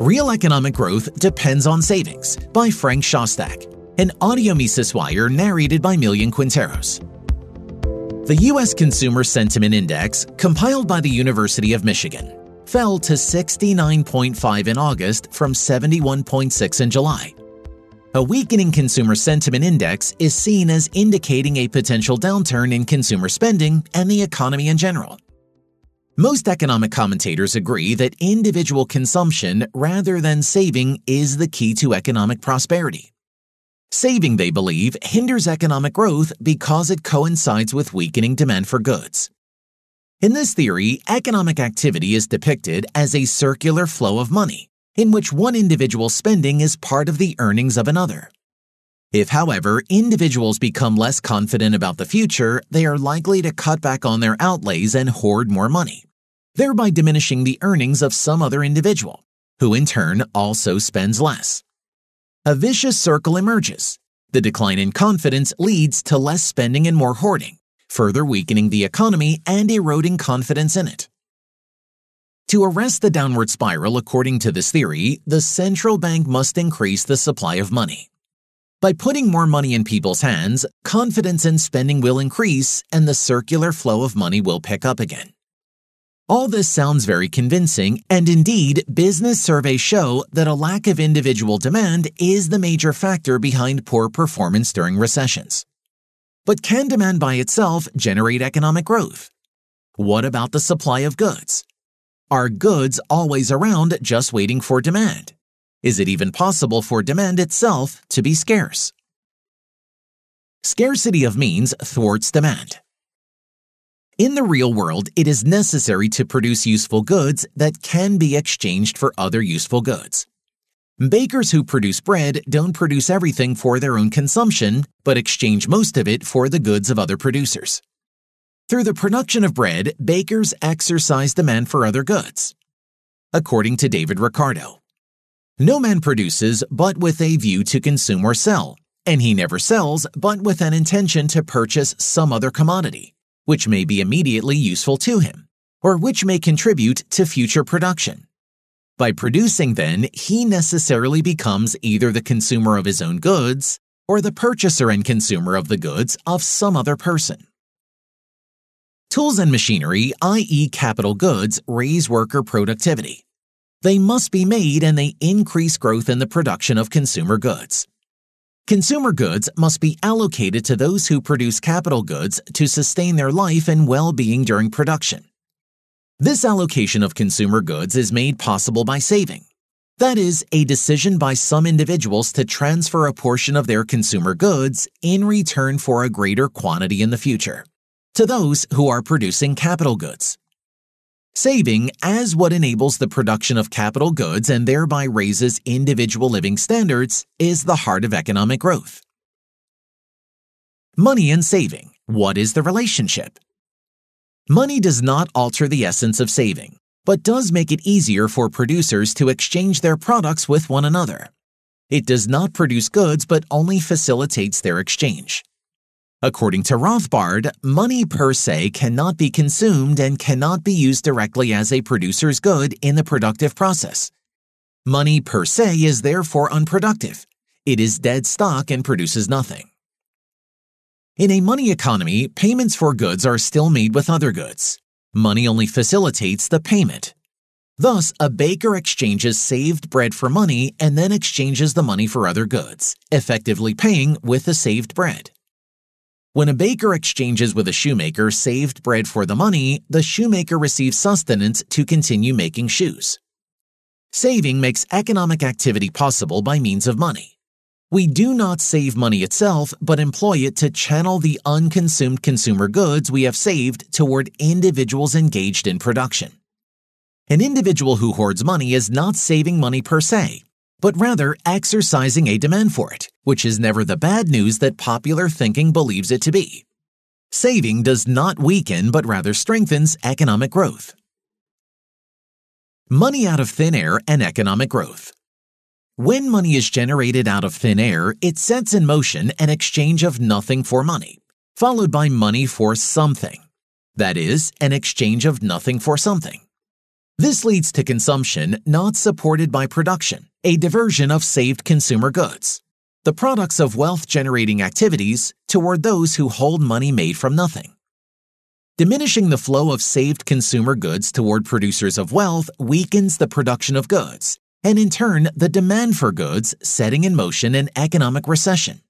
Real Economic Growth Depends on Savings by Frank Shostak, an audio Mises Wire narrated by Millian Quinteros. The U.S. Consumer Sentiment Index, compiled by the University of Michigan, fell to 69.5 in August from 71.6 in July. A weakening consumer sentiment index is seen as indicating a potential downturn in consumer spending and the economy in general. Most economic commentators agree that individual consumption rather than saving is the key to economic prosperity. Saving, they believe, hinders economic growth because it coincides with weakening demand for goods. In this theory, economic activity is depicted as a circular flow of money, in which one individual's spending is part of the earnings of another. If, however, individuals become less confident about the future, they are likely to cut back on their outlays and hoard more money thereby diminishing the earnings of some other individual, who in turn also spends less. A vicious circle emerges. The decline in confidence leads to less spending and more hoarding, further weakening the economy and eroding confidence in it. To arrest the downward spiral, according to this theory, the central bank must increase the supply of money. By putting more money in people's hands, confidence in spending will increase and the circular flow of money will pick up again. All this sounds very convincing, and indeed, business surveys show that a lack of individual demand is the major factor behind poor performance during recessions. But can demand by itself generate economic growth? What about the supply of goods? Are goods always around just waiting for demand? Is it even possible for demand itself to be scarce? Scarcity of means thwarts demand. In the real world, it is necessary to produce useful goods that can be exchanged for other useful goods. Bakers who produce bread don't produce everything for their own consumption, but exchange most of it for the goods of other producers. Through the production of bread, bakers exercise demand for other goods. According to David Ricardo, no man produces but with a view to consume or sell, and he never sells but with an intention to purchase some other commodity which may be immediately useful to him, or which may contribute to future production. By producing, then, he necessarily becomes either the consumer of his own goods or the purchaser and consumer of the goods of some other person. Tools and machinery, i.e., capital goods, raise worker productivity. They must be made and they increase growth in the production of consumer goods. Consumer goods must be allocated to those who produce capital goods to sustain their life and well being during production. This allocation of consumer goods is made possible by saving. That is, a decision by some individuals to transfer a portion of their consumer goods in return for a greater quantity in the future to those who are producing capital goods. Saving as what enables the production of capital goods and thereby raises individual living standards is the heart of economic growth. Money and saving. What is the relationship? Money does not alter the essence of saving, but does make it easier for producers to exchange their products with one another. It does not produce goods but only facilitates their exchange. According to Rothbard, money per se cannot be consumed and cannot be used directly as a producer's good in the productive process. Money per se is therefore unproductive. It is dead stock and produces nothing. In a money economy, payments for goods are still made with other goods. Money only facilitates the payment. Thus, a baker exchanges saved bread for money and then exchanges the money for other goods, effectively paying with the saved bread. When a baker exchanges with a shoemaker saved bread for the money, the shoemaker receives sustenance to continue making shoes. Saving makes economic activity possible by means of money. We do not save money itself, but employ it to channel the unconsumed consumer goods we have saved toward individuals engaged in production. An individual who hoards money is not saving money per se, but rather exercising a demand for it, which is never the bad news that popular thinking believes it to be. Saving does not weaken but rather strengthens economic growth. Money out of thin air and economic growth. When money is generated out of thin air, it sets in motion an exchange of nothing for money, followed by money for something. That is, an exchange of nothing for something. This leads to consumption not supported by production, a diversion of saved consumer goods, the products of wealth generating activities, toward those who hold money made from nothing. Diminishing the flow of saved consumer goods toward producers of wealth weakens the production of goods, and in turn, the demand for goods, setting in motion an economic recession.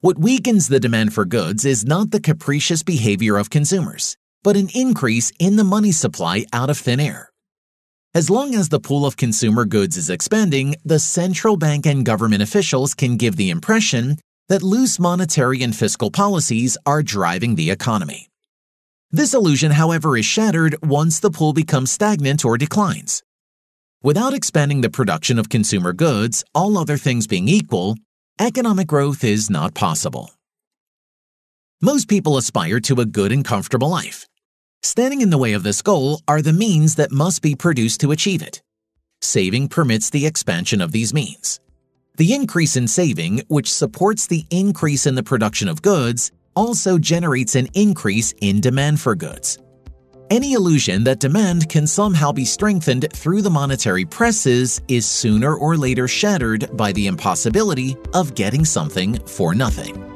What weakens the demand for goods is not the capricious behavior of consumers, but an increase in the money supply out of thin air. As long as the pool of consumer goods is expanding, the central bank and government officials can give the impression that loose monetary and fiscal policies are driving the economy. This illusion, however, is shattered once the pool becomes stagnant or declines. Without expanding the production of consumer goods, all other things being equal, economic growth is not possible. Most people aspire to a good and comfortable life. Standing in the way of this goal are the means that must be produced to achieve it. Saving permits the expansion of these means. The increase in saving, which supports the increase in the production of goods, also generates an increase in demand for goods. Any illusion that demand can somehow be strengthened through the monetary presses is sooner or later shattered by the impossibility of getting something for nothing.